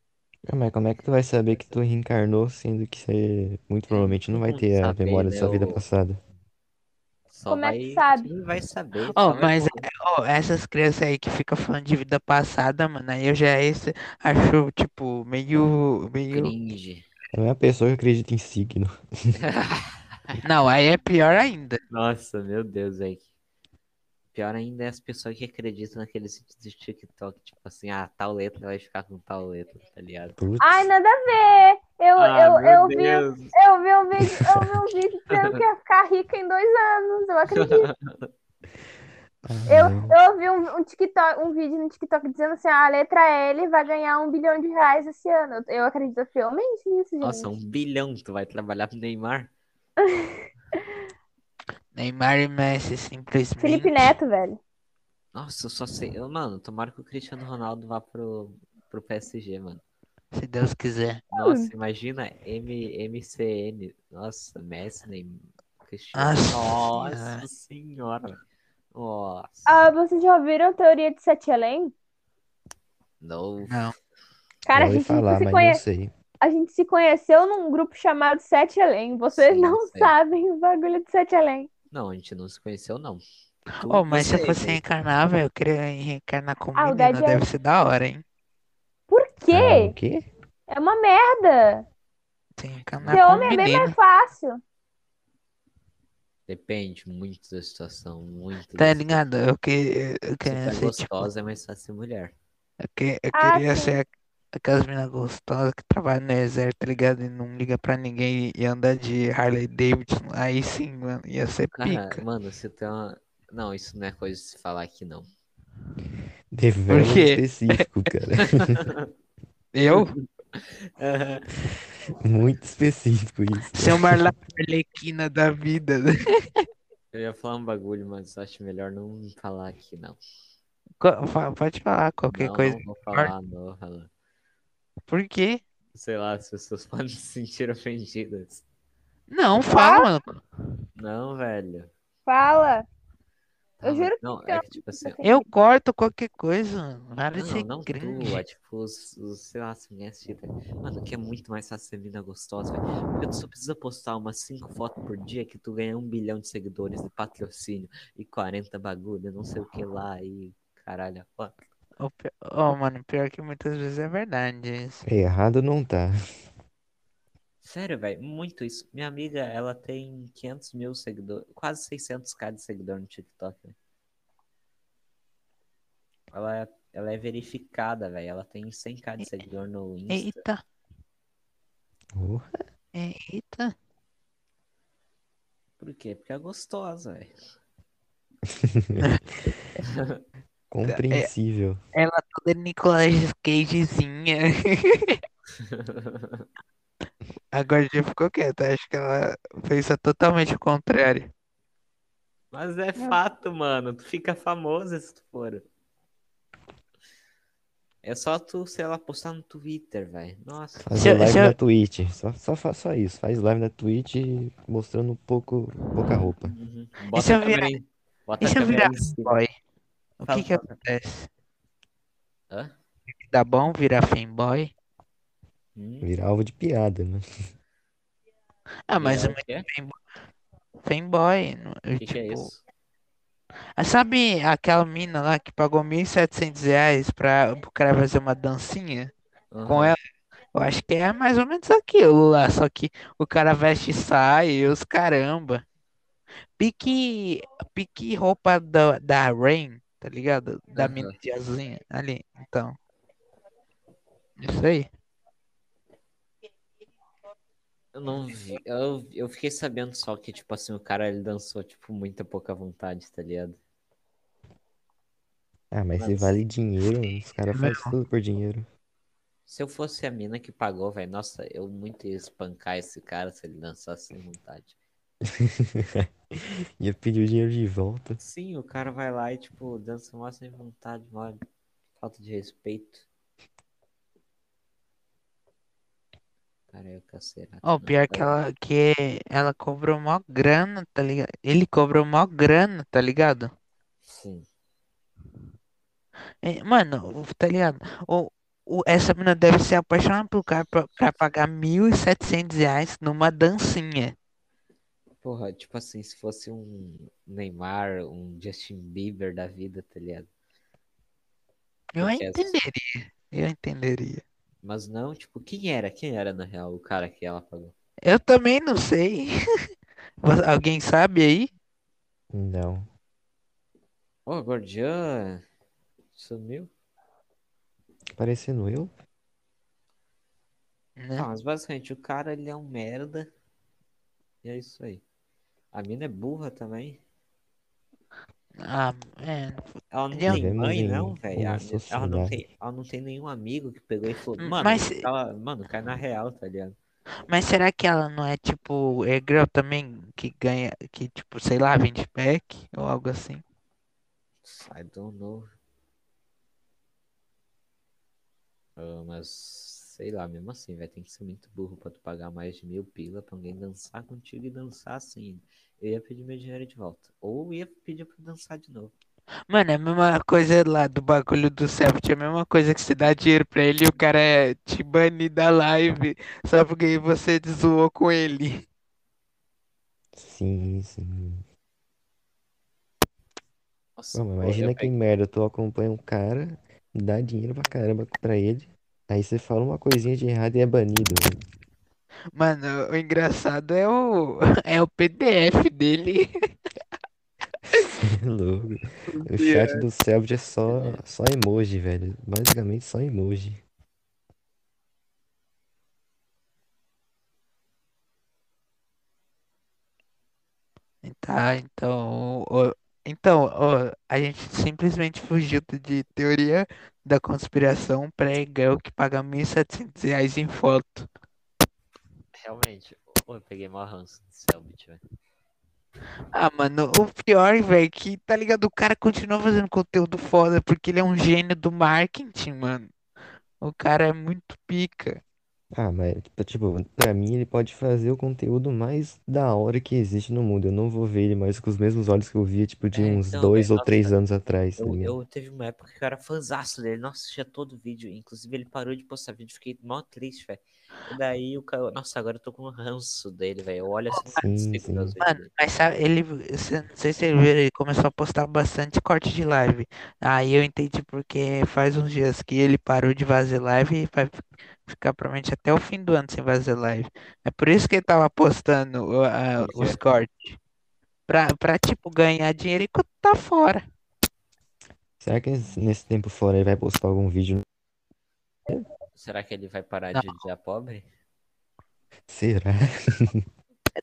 S3: Ah, Mas como é que tu vai saber que tu reencarnou, sendo que você muito provavelmente não vai ter a
S4: saber,
S3: memória da
S4: né,
S3: sua vida
S4: o-
S3: passada?
S4: Só
S1: Como é
S4: vai,
S1: que sabe?
S4: quem vai saber,
S2: Oh,
S4: só vai
S2: mas oh, essas crianças aí que ficam falando de vida passada, mano, aí eu já esse, acho, tipo, meio, meio...
S4: Cringe.
S3: Não é a pessoa que acredita em signo. (laughs)
S2: Não, aí é pior ainda.
S4: Nossa, meu Deus, velho. Pior ainda é as pessoas que acreditam naqueles do TikTok, tipo assim, ah, tal letra vai ficar com tal letra, tá ligado?
S3: Putz.
S1: Ai, nada a ver. Eu,
S4: Ah,
S1: eu, eu vi,
S4: Deus.
S1: eu vi um vídeo, eu vi um vídeo dizendo que ia ficar rica em dois anos. Eu acredito.
S3: Ah,
S1: Eu,
S3: não.
S1: eu vi um, um TikTok, um vídeo no TikTok dizendo assim, a letra L vai ganhar um bilhão de reais esse ano. Eu, eu acredito fielmente nisso, gente.
S4: Nossa, um bilhão, tu vai trabalhar pro Neymar? (laughs)
S2: Neymar e Messi
S1: Felipe
S2: simplesmente.
S1: Neto, velho.
S4: Nossa, eu só sei. eu- Mano, tomara que o Cristiano Ronaldo vá pro, pro PSG, mano.
S2: Se Deus quiser.
S4: Nossa, imagina M, MCN. Nossa, Messi, Neymar, Cristiano.
S2: Nossa
S4: Nossa senhora. Nossa.
S1: Ah, vocês já ouviram a teoria de sete além?
S4: Não.
S2: Não.
S1: Cara, a gente,
S3: falar,
S1: se
S3: mas
S1: conhe-
S3: não sei.
S1: A gente se conheceu num grupo chamado Sete Além. Vocês
S4: Sim,
S1: não sabem o bagulho de Sete Além.
S4: Não, a gente não se conheceu, não. Tu-
S2: Oh, mas se eu
S4: você,
S2: fosse reencarnar, velho, eu queria reencarnar como
S1: Ah, o
S2: menina.
S1: É-
S2: Deve ser da hora, hein?
S1: Por
S3: Ah, o
S1: quê?
S3: quê?
S1: É uma merda.
S2: Reencarnar
S1: Ser homem é bem mais fácil.
S4: Depende muito da situação, muito
S2: Tá
S4: da
S2: ligado? Eu, que, eu
S4: Se
S2: queria
S4: for
S2: ser, tipo,
S4: gostosa, é mais fácil ser mulher.
S2: eu, que, eu
S1: Ah,
S2: queria
S1: sim.
S2: ser aquelas meninas gostosas que trabalham no exército, tá ligado? E não liga pra ninguém e anda de Harley Davidson. Aí sim, mano, ia ser
S4: Cara,
S2: pica.
S4: mano, você tem uma. Não, isso não é coisa de se falar aqui, não.
S3: Deveras
S2: quê?
S3: específico, cara. (laughs)
S2: Eu?
S3: Muito específico isso.
S2: Ser uma arlequina da vida. né?
S4: Eu ia falar um bagulho, mas acho melhor não falar aqui, não.
S2: Co- fa- Pode falar qualquer
S4: não,
S2: coisa.
S4: não vou falar, não, Alan.
S2: Por quê?
S4: Sei lá, as pessoas (laughs) podem se sentir ofendidas.
S2: Não, fala, mano.
S4: Não, velho.
S1: Fala. Eu juro
S4: Não,
S1: que
S4: é
S1: eu-
S4: que tipo assim.
S2: Eu corto qualquer coisa, mano. Para de
S4: Não,
S2: ser
S4: não tu,
S2: cringe.
S4: é tipo os, os sei lá, se ninguém assistir, velho. Mano, que é muito mais fácil ser mina gostosa, velho. Porque tu só precisa postar umas 5 fotos por dia que tu ganha um bilhão de seguidores de patrocínio e 40 bagulho, não sei o que lá e caralho, ó.
S2: Pi- ô, mano, pior que muitas vezes é verdade isso.
S3: Errado não tá.
S4: Sério, velho, muito isso. Minha amiga, ela tem 500 mil seguidores, quase 600k de seguidor no TikTok, velho. Ela é, ela é verificada, velho. Ela tem 100k de seguidor no Insta.
S2: Eita,
S3: Porra.
S2: eita.
S4: Por quê? Porque é gostosa, velho. (laughs) (laughs)
S3: Compreensível.
S2: Ela toda Nicolas Cagezinha. (laughs) Agora já ficou quieta. Acho que ela fez a totalmente o contrário.
S4: Mas é fato, mano. Tu fica famosa se tu for. É só tu, sei lá, postar no Twitter, velho. Nossa.
S3: Fazer
S2: eu-
S3: live
S2: eu-
S3: na Twitch. Só, só, só isso. Faz live na Twitch mostrando um pouco, pouca roupa.
S4: Uhum. Bota
S2: eu
S4: a câmera em... Bota
S2: E se eu virar boy? O
S4: Fala,
S2: que que acontece?
S4: Hã?
S2: Dá bom virar fanboy?
S4: Hum?
S3: Virar alvo de piada, né?
S2: Ah, mas
S4: Virar
S2: uma
S4: o quê?
S2: fanboy, não-
S4: O que, que é
S2: tipo,
S4: isso?
S2: Ah, Sabe aquela mina lá que pagou 1.700 reais pra o cara fazer uma dancinha com
S4: Aham.
S2: ela? Eu acho que é mais ou menos aquilo lá, só que o cara veste saia e os caramba. Pique, pique roupa da, da Rain, tá ligado? Da mina
S4: Aham.
S2: de asinha ali, então. Isso aí.
S4: Eu não vi. Eu, eu fiquei sabendo só que, tipo assim, o cara ele dançou, tipo, muita pouca vontade, tá ligado?
S3: Ah, mas se vale dinheiro, os caras fazem tudo por dinheiro.
S4: Se eu fosse a mina que pagou, velho, nossa, eu muito ia espancar esse cara se ele dançasse sem vontade. (laughs)
S3: Ia pedir o dinheiro de volta.
S4: Sim, o cara vai lá e, tipo, dança mó sem vontade, mole. Falta de respeito. Cara, eu cacerato.
S2: Ó, pior que ela, que ela cobrou mó grana, tá ligado? Ele cobrou mó grana, tá ligado?
S4: Sim.
S2: É, Mano, tá ligado? O, o, essa menina deve ser apaixonada pelo cara pra, pra pagar 1.700 reais numa dancinha.
S4: Porra, tipo assim, se fosse um Neymar, um Justin Bieber da vida, tá ligado?
S2: Eu
S4: Porque as-
S2: entenderia. Eu entenderia.
S4: Mas não, tipo, quem era? Quem era, na real, o cara que ela pagou?
S2: Eu também não sei. Alguém sabe aí?
S3: Não.
S4: Ô, a Gordian sumiu?
S3: Parecendo eu?
S2: Né?
S4: Ah, mas basicamente, o cara, ele é um merda. E é isso aí. A mina é burra também.
S2: Ah, é.
S4: Ela não
S2: é
S4: tem mãe, não, velho. Ela, ela não tem, ela não tem nenhum amigo que pegou e falou, mano,
S2: mas-
S4: ela, mano, cai na real, tá ligado?
S2: Mas será que ela não é tipo é girl também que ganha, que tipo, sei lá, 20 pack ou algo assim?
S4: I don't know. Ah, mas, sei lá, mesmo assim, vai ter que ser muito burro pra tu pagar mais de mil pila pra alguém dançar contigo e dançar assim. Eu ia pedir meu dinheiro de volta. Ou ia pedir pra dançar de novo.
S2: Mano, é a mesma coisa lá do bagulho do Selfie, é a mesma coisa que você dá dinheiro pra ele e o cara é te banir da live só porque você zoou com ele.
S3: Sim, sim.
S4: Nossa,
S3: imagina que merda, tu acompanha um cara, dá dinheiro pra caramba pra ele, aí você fala uma coisinha de errado e é banido, velho.
S2: Mano, o engraçado é o, (laughs) é o PDF dele. (laughs)
S3: É louco. O chat do Selbit é só, só emoji, velho. Basicamente só emoji.
S2: Tá, então, então, ó, a gente simplesmente fugiu de teoria da conspiração pra Egel que paga 1.700 reais em foto.
S4: Realmente. Eu peguei mó ranço do Selbit, velho.
S2: Ah, mano, o pior, velho, que tá ligado? O cara continua fazendo conteúdo foda porque ele é um gênio do marketing, mano. O cara é muito pica.
S3: Ah, mas, tipo, pra mim ele pode fazer o conteúdo mais da hora que existe no mundo. Eu não vou ver ele mais com os mesmos olhos que eu via, tipo, de
S4: É,
S3: uns
S4: então,
S3: dois
S4: velho,
S3: ou três
S4: nossa,
S3: anos atrás, tá
S4: Eu,
S3: ligado?
S4: eu teve uma época que eu era fãzaço dele. Nossa, assistia todo vídeo. Inclusive, ele parou de postar vídeo. Fiquei mó triste, velho. E daí o cara. Nossa, agora eu tô com um ranço dele, velho. Eu olho assim,
S3: Sim, sim.
S4: vídeos
S2: Mano,
S4: dele.
S2: mas sabe, ele, cê- não sei se você viu, ele começou a postar bastante corte de live. Aí eu entendi porque faz uns dias que ele parou de fazer live e vai ficar provavelmente até o fim do ano sem fazer live. É por isso que ele tava postando o- a-
S4: Por
S2: os
S4: quê?
S2: cortes. Pra, pra, tipo, ganhar dinheiro enquanto tá fora.
S3: Será que nesse tempo fora ele vai postar algum vídeo?
S4: Será que ele vai parar
S2: Não.
S4: de odiar pobre?
S3: Será? (laughs)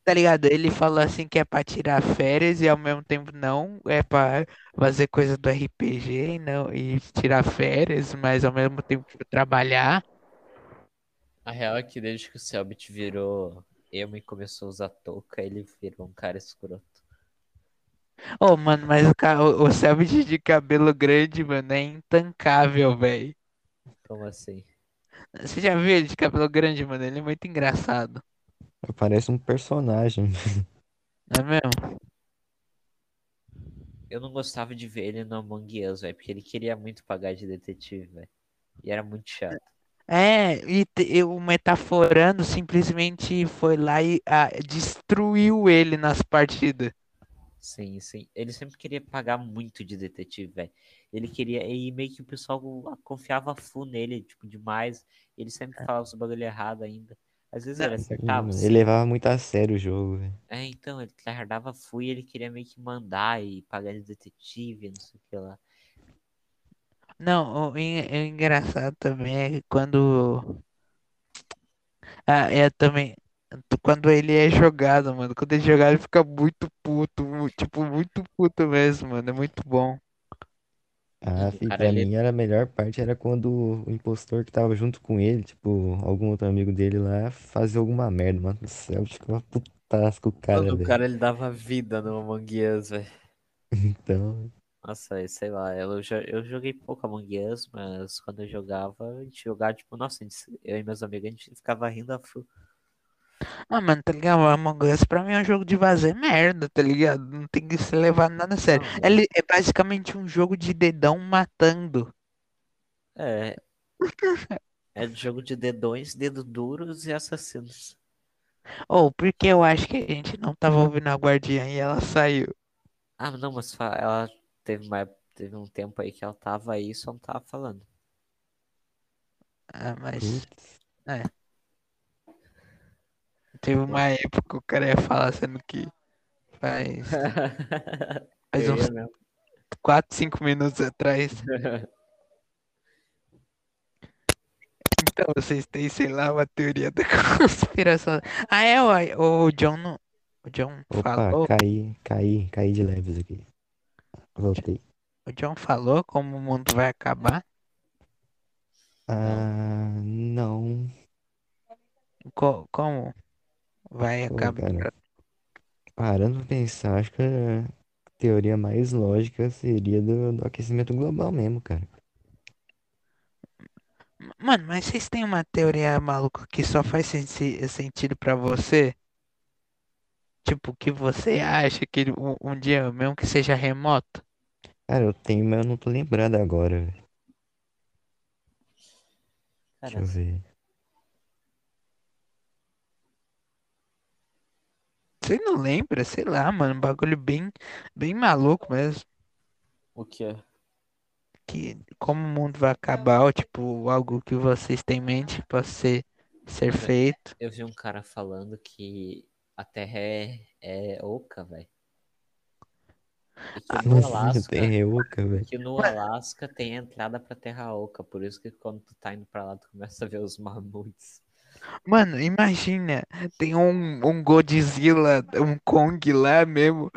S2: Tá ligado? Ele falou assim que é pra tirar férias e ao mesmo tempo não é pra fazer coisa do RPG e não e tirar férias, mas ao mesmo tempo trabalhar.
S4: A real é que desde que o Selbit virou emo e começou a usar touca, ele virou um cara escroto.
S2: Ô, mano, mas o, ca- o, Selbit de cabelo grande, mano, é intancável, velho.
S4: Como assim?
S2: Você já viu ele de cabelo grande, mano? Ele é muito engraçado.
S3: Parece um personagem.
S2: Não é mesmo?
S4: Eu não gostava de ver ele no Among Us, velho, porque ele queria muito pagar de detetive, velho. E era muito chato.
S2: É, e te- o Metaforando simplesmente foi lá e ah, destruiu ele nas partidas.
S4: Sim, sim. Ele sempre queria pagar muito de detetive, velho. Ele queria. E meio que o pessoal confiava full nele, tipo, demais. Ele sempre falava os bagulho errado ainda. Às vezes ele acertava.
S3: Ele
S4: sim.
S3: levava muito a sério o jogo, velho.
S4: É, então, ele tryhardava full e ele queria meio que mandar e pagar de detetive, não sei o que lá.
S2: Não, o, en- o engraçado também é que quando. Ah, é também. Quando ele é jogado, mano. Quando ele é jogado, ele fica muito puto. mu- Tipo, muito puto mesmo, mano. É muito bom.
S3: Ah,
S4: o
S3: fi,
S4: cara,
S3: pra
S4: ele-
S3: mim era a melhor parte era quando o impostor que tava junto com ele, tipo, algum outro amigo dele lá, fazia alguma merda, mano do céu, ficava putaço com o cara,
S4: Mano, o
S3: velho.
S4: cara ele dava vida no Among Us, velho. (laughs)
S3: Então,
S4: Nossa, sei lá, eu, eu joguei pouco Among Us, mas quando eu jogava, a gente jogava, tipo, nossa, gente- eu e meus amigos, a gente ficava rindo a full.
S2: Ah, mano, tá ligado? Among Us pra mim é um jogo de fazer merda, tá ligado? Não tem que se levar nada a sério. Ele é basicamente um jogo de dedão matando.
S4: É. É jogo de dedões, dedos duros e assassinos.
S2: Ou porque eu acho que a gente não tava ouvindo a guardiã e ela saiu.
S4: Ah, não, mas ela teve, uma, teve um tempo aí que ela tava aí e só não tava falando.
S2: Ah, mas
S3: putz,
S2: teve uma época que o cara ia falar sendo que faz, (laughs) faz uns
S4: ia mesmo.
S2: 4, 5 minutos atrás. (laughs) Então vocês têm, sei lá, uma teoria da (laughs) conspiração. Ah, é, uai, o John não. O John
S3: opa,
S2: falou.
S3: caí, caí, caí de leves aqui. Voltei.
S2: O John falou como o mundo vai acabar.
S3: Ah, não.
S2: Co- como vai
S3: Pô,
S2: acabar?
S3: cara, parando pra pensar, acho que a teoria mais lógica seria do, do aquecimento global mesmo, cara.
S2: Mano, mas vocês têm uma teoria maluca que só faz sensi- sentido pra você? Tipo, que você acha que um, um dia, mesmo que seja remoto?
S3: Cara, eu tenho, mas eu não tô lembrado agora, velho. Deixa eu ver.
S2: Você não lembra? Sei lá, mano, um bagulho bem, bem maluco mesmo.
S4: o que é?
S2: Que como o mundo vai acabar, ou tipo, algo que vocês têm em mente pode ser ser feito.
S4: Eu vi um cara falando que a Terra é, é oca, velho. Que no Alasca,
S3: tem oca, velho.
S4: que no Alasca tem entrada pra Terra Oca. Por isso que quando tu tá indo pra lá, tu começa a ver os mamutes.
S2: Mano, imagina, tem um, um Godzilla, um Kong lá mesmo,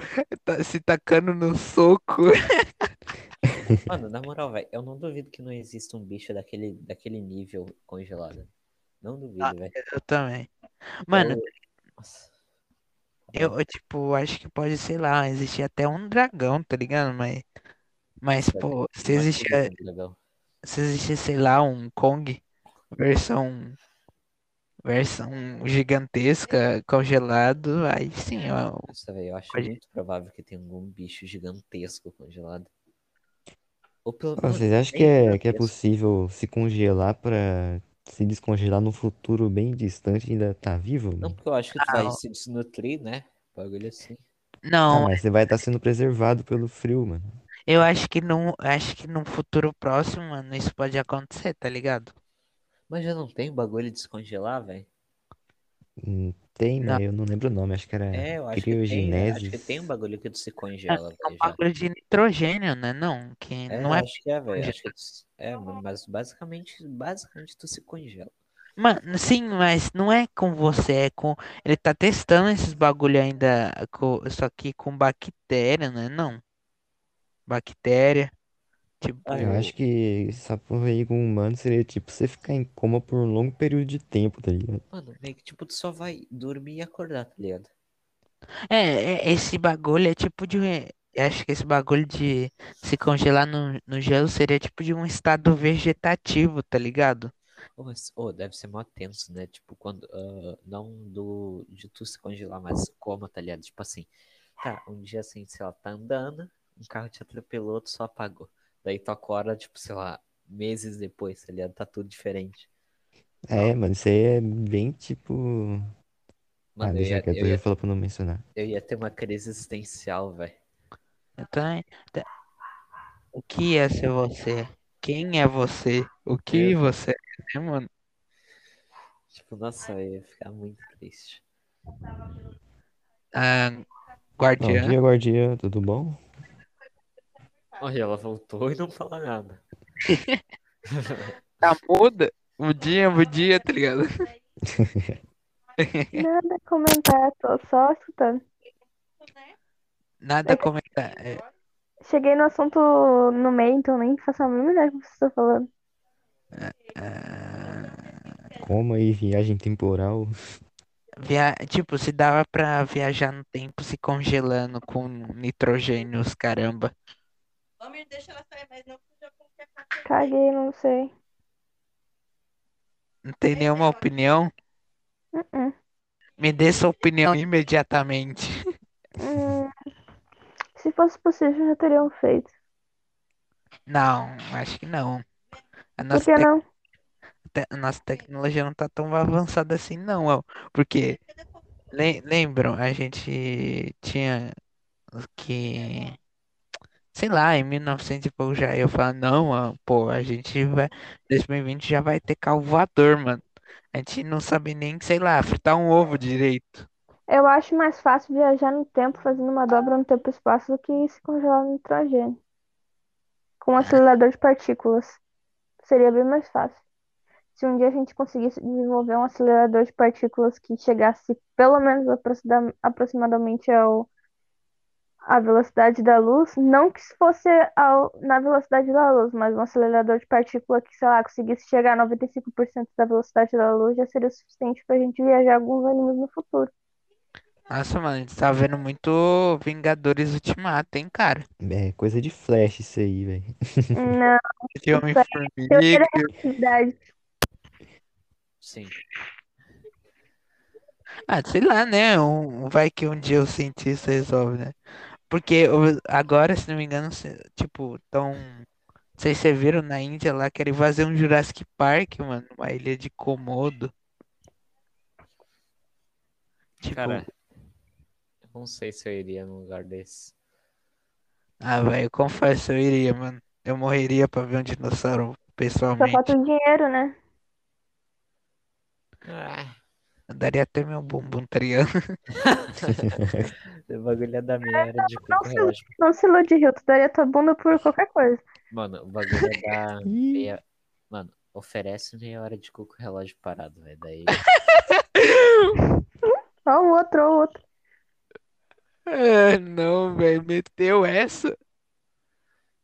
S2: tá se tacando no soco. (laughs)
S4: Mano, na moral, velho, eu não duvido que não exista um bicho daquele, daquele nível congelado. Não duvido,
S2: Ah,
S4: velho.
S2: Eu também. Mano,
S4: Eu- Nossa.
S2: Eu, eu, tipo, acho que pode, sei lá, existir até um dragão, tá ligado? Mas, mas pô, se
S4: Mas
S2: existir,
S4: tudo bem, legal.
S2: se existir, sei lá, um Kong versão, versão gigantesca, congelado, aí sim, ó,
S4: Nossa, velho, eu acho
S2: Pode-
S4: muito provável que tenha algum bicho gigantesco congelado. Ou pelo menos
S3: Vocês acham
S4: bem
S3: que é, que é
S4: gigantesco.
S3: possível se congelar pra se descongelar num futuro bem distante ainda tá vivo?
S4: Não,
S3: mano?
S4: porque eu acho que tu vai
S2: Não.
S4: se desnutrir, né? Bagulho assim.
S3: Ah,
S2: não,
S3: mas você vai estar sendo preservado pelo frio, mano.
S2: eu acho que não, acho que num futuro próximo, mano, isso pode acontecer, tá ligado?
S4: Mas já não tem bagulho de descongelar, velho?
S3: Hum, Tem,
S2: Não.
S3: mas eu não lembro o nome, acho que era
S4: É, eu acho que tem. Acho que tem um bagulho que tu se
S2: É,
S4: congela,
S2: é um
S4: velho. já.
S2: bagulho de nitrogênio, né? Não, que
S4: É,
S2: não é.
S4: acho que é, velho. Acho que. É, mas basicamente, basicamente tu se congela.
S2: Mano, sim, mas não é com você, é com. Ele tá testando esses bagulho ainda, com... só que com bactéria, né? Não. Bactéria. Tipo,
S4: Ah,
S3: Eu acho que essa porra aí com humano seria tipo você ficar em coma por um longo período de tempo, tá ligado?
S4: Mano, meio que tipo, tu só vai dormir e acordar, tá ligado?
S2: é, é, esse bagulho é tipo de. eu Acho que esse bagulho de se congelar no, no gelo seria tipo de um estado vegetativo, tá ligado?
S4: Mas, ô, deve ser mó tenso, né? Tipo, quando. ah, não do de tu se congelar, mas como, tá ligado? Tipo assim, tá, um dia assim, sei lá, tá andando, um carro te atropelou, tu só apagou. Daí tu acorda, tipo, sei lá, meses depois, tá ligado? Tá tudo diferente.
S3: É, mano, isso aí é bem tipo. Ah,
S4: Mano, eu
S3: deixa
S4: ia,
S3: quieto,
S4: eu
S3: eu
S4: ia,
S3: ia falar pra não mencionar.
S4: eu ia ter uma crise existencial, velho.
S2: Então, tá- o que é ser você? Quem é você? O que
S4: Eu-
S2: você é, né, mano?
S4: Tipo, nossa, eu ia ficar muito triste.
S2: Ah,
S3: Bom
S2: guardiã.
S3: dia, guardiã, tudo bom?
S4: Olha, ela voltou e não fala nada.
S2: Tá muda? Mudinha, mudinha, tá ligado?
S1: Nada a comentar, tô só escutando.
S2: Nada a comentar. É,
S1: Cheguei no assunto no meio, então nem faço a mínima ideia do que vocês estão falando.
S2: ah,
S3: Como aí, viagem temporal?
S2: via... Tipo, se dava pra viajar no tempo se congelando com nitrogênio, os caramba.
S1: Caguei, não sei.
S2: Não tem nenhuma opinião?
S1: Uh-uh.
S2: Me dê sua opinião imediatamente.
S1: Hum, se fosse possível, já teriam feito.
S2: Não, acho que não. A
S1: Por
S2: nossa,
S1: que
S2: tec-
S1: não?
S2: te- a nossa tecnologia não tá tão avançada assim, não. ó. Porque, le- lembram, a gente tinha que, sei lá, em 1900 e pouco já eu falar, não, ó, pô, a gente vai, 2020 já vai ter carro voador, mano. A gente não sabe nem, sei lá, fritar um ovo direito.
S1: Eu acho mais fácil viajar no tempo fazendo uma dobra no tempo e espaço do que se congelar no nitrogênio. Com um acelerador de partículas. Seria bem mais fácil. Se um dia a gente conseguisse desenvolver um acelerador de partículas que chegasse pelo menos aproxima- aproximadamente ao, à velocidade da luz, não que fosse ao, na velocidade da luz, mas um acelerador de partícula que, sei lá, conseguisse chegar a 95% da velocidade da luz, já seria o suficiente pra gente viajar alguns anos no futuro.
S2: Nossa, mano, a gente tá vendo muito Vingadores Ultimato, hein, cara?
S3: É coisa de flash isso aí, velho.
S1: Não, (laughs) da relatividade.
S4: Sim.
S2: Ah, sei lá, né? Um, vai que um dia o cientista resolve, né? Porque agora, se não me engano, se- tipo, tão. Não sei se vocês viram na Índia lá, querem fazer um Jurassic Park, mano, uma ilha de Komodo. Tipo,
S4: Cara, eu não sei se eu iria num lugar desse.
S2: ah, velho, eu confesso, eu iria, mano. Eu morreria pra ver um dinossauro
S1: Só
S2: pessoalmente.
S1: falta o dinheiro, né?
S4: Ah,
S2: Eu daria até meu bumbum triângulo. (laughs) (laughs)
S4: o bagulho é da minha era de
S1: Não
S4: cuco
S1: se, não se ilude, Rio. Tu daria tua bunda por qualquer coisa.
S4: Mano, o bagulho é da (laughs) meia... Mano, oferece meia hora de cuco relógio parado, velho. Daí. (laughs)
S1: Ó o outro, ó o outro.
S2: Ah, não, velho. Meteu essa.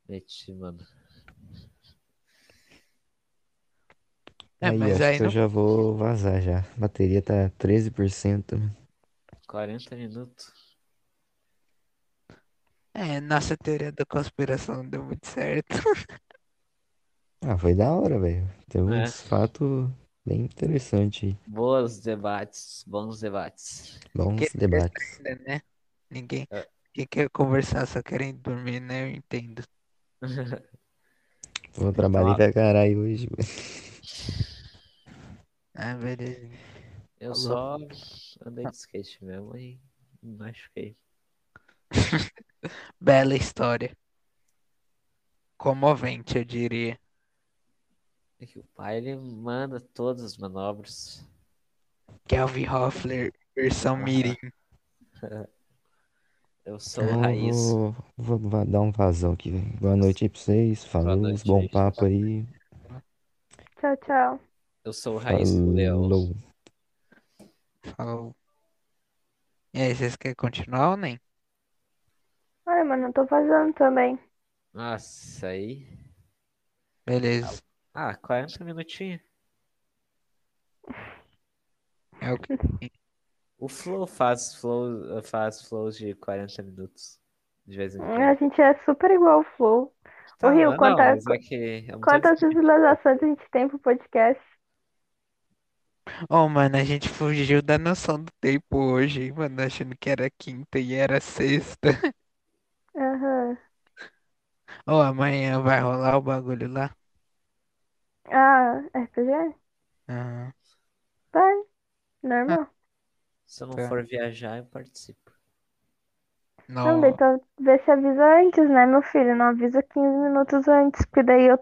S4: Meti, mano.
S2: É,
S3: Aí,
S2: mas aí
S3: que eu
S2: não.
S3: já vou vazar já. A bateria tá 13%.
S4: 40 minutos.
S2: É, nossa teoria da conspiração não deu muito certo. (laughs)
S3: Ah, foi da hora, velho. Tem
S4: É.
S3: uns fatos bem interessantes aí.
S4: Boas debates, bons debates.
S3: Bons debates.
S2: ainda, né? Ninguém,
S4: É.
S2: ninguém quer conversar, só querem dormir, né? Eu entendo. (laughs)
S3: Vou trabalhar pra caralho hoje. (laughs)
S2: Ah, beleza.
S4: Eu só andei de skate mesmo e me machuquei. (laughs)
S2: Bela história. Comovente, eu diria.
S4: É que o pai ele manda todas as manobras.
S2: Kelvin Hoffler, versão Mirim. (laughs)
S4: Eu sou
S3: Eu
S4: o raiz.
S3: vou, vou, vou dar um vazão aqui, velho. Boa noite aí pra vocês. Falou,
S4: noite
S3: bom
S4: aí,
S3: papo aí.
S1: Tchau, tchau.
S4: Eu sou o raiz do leão.
S3: Falou.
S2: Falou. E aí, vocês querem continuar ou nem?
S1: Olha, mano, eu tô vazando também.
S4: Nossa, aí.
S2: Beleza.
S4: Ah, 40 minutinhos.
S2: É o que
S4: O Flow faz flow, faz flows de 40 minutos. De vez em
S1: A
S4: quando.
S1: gente é super igual ao Flow.
S4: Tá,
S1: Ô, Rio,
S4: não,
S1: quanta-
S4: mas é que é
S1: Quantas visualizações a gente tem pro podcast?
S2: Oh, mano, a gente fugiu da noção do tempo hoje, hein, mano, achando que era quinta e era sexta. (laughs)
S1: Aham.
S2: Oh, amanhã vai rolar o bagulho lá?
S1: Ah, RPG?
S2: Aham.
S1: Vai. Normal.
S4: Se eu não
S2: Tá.
S4: for viajar, eu participo.
S1: Não, daí tu vê se avisa antes, né, meu filho? Não avisa 15 minutos antes, porque daí eu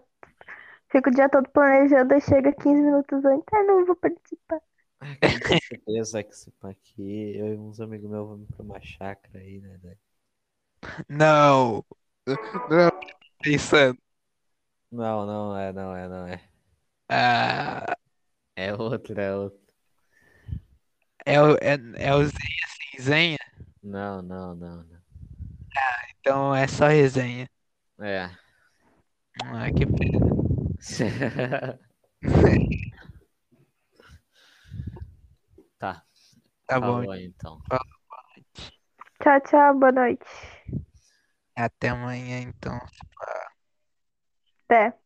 S1: fico o dia todo planejando e chega 15 minutos antes. Ah, não vou participar.
S4: Ah, com certeza que esse pá aqui, eu e uns amigos meus vamos pra uma chácara aí, né? daí-
S2: Não! Não, pensando.
S4: Não, não é, não é, não é.
S2: Ah,
S4: É outro, é outro.
S2: é o, é, é o Zenha sem Zenha?
S4: Não, não, não, não.
S2: Então é só resenha.
S4: É.
S2: Ah, que pena. (laughs)
S4: Tá,
S2: Tá bom,
S4: falou aí, então.
S1: Tchau, tchau, boa noite.
S2: Até amanhã então.
S1: Até.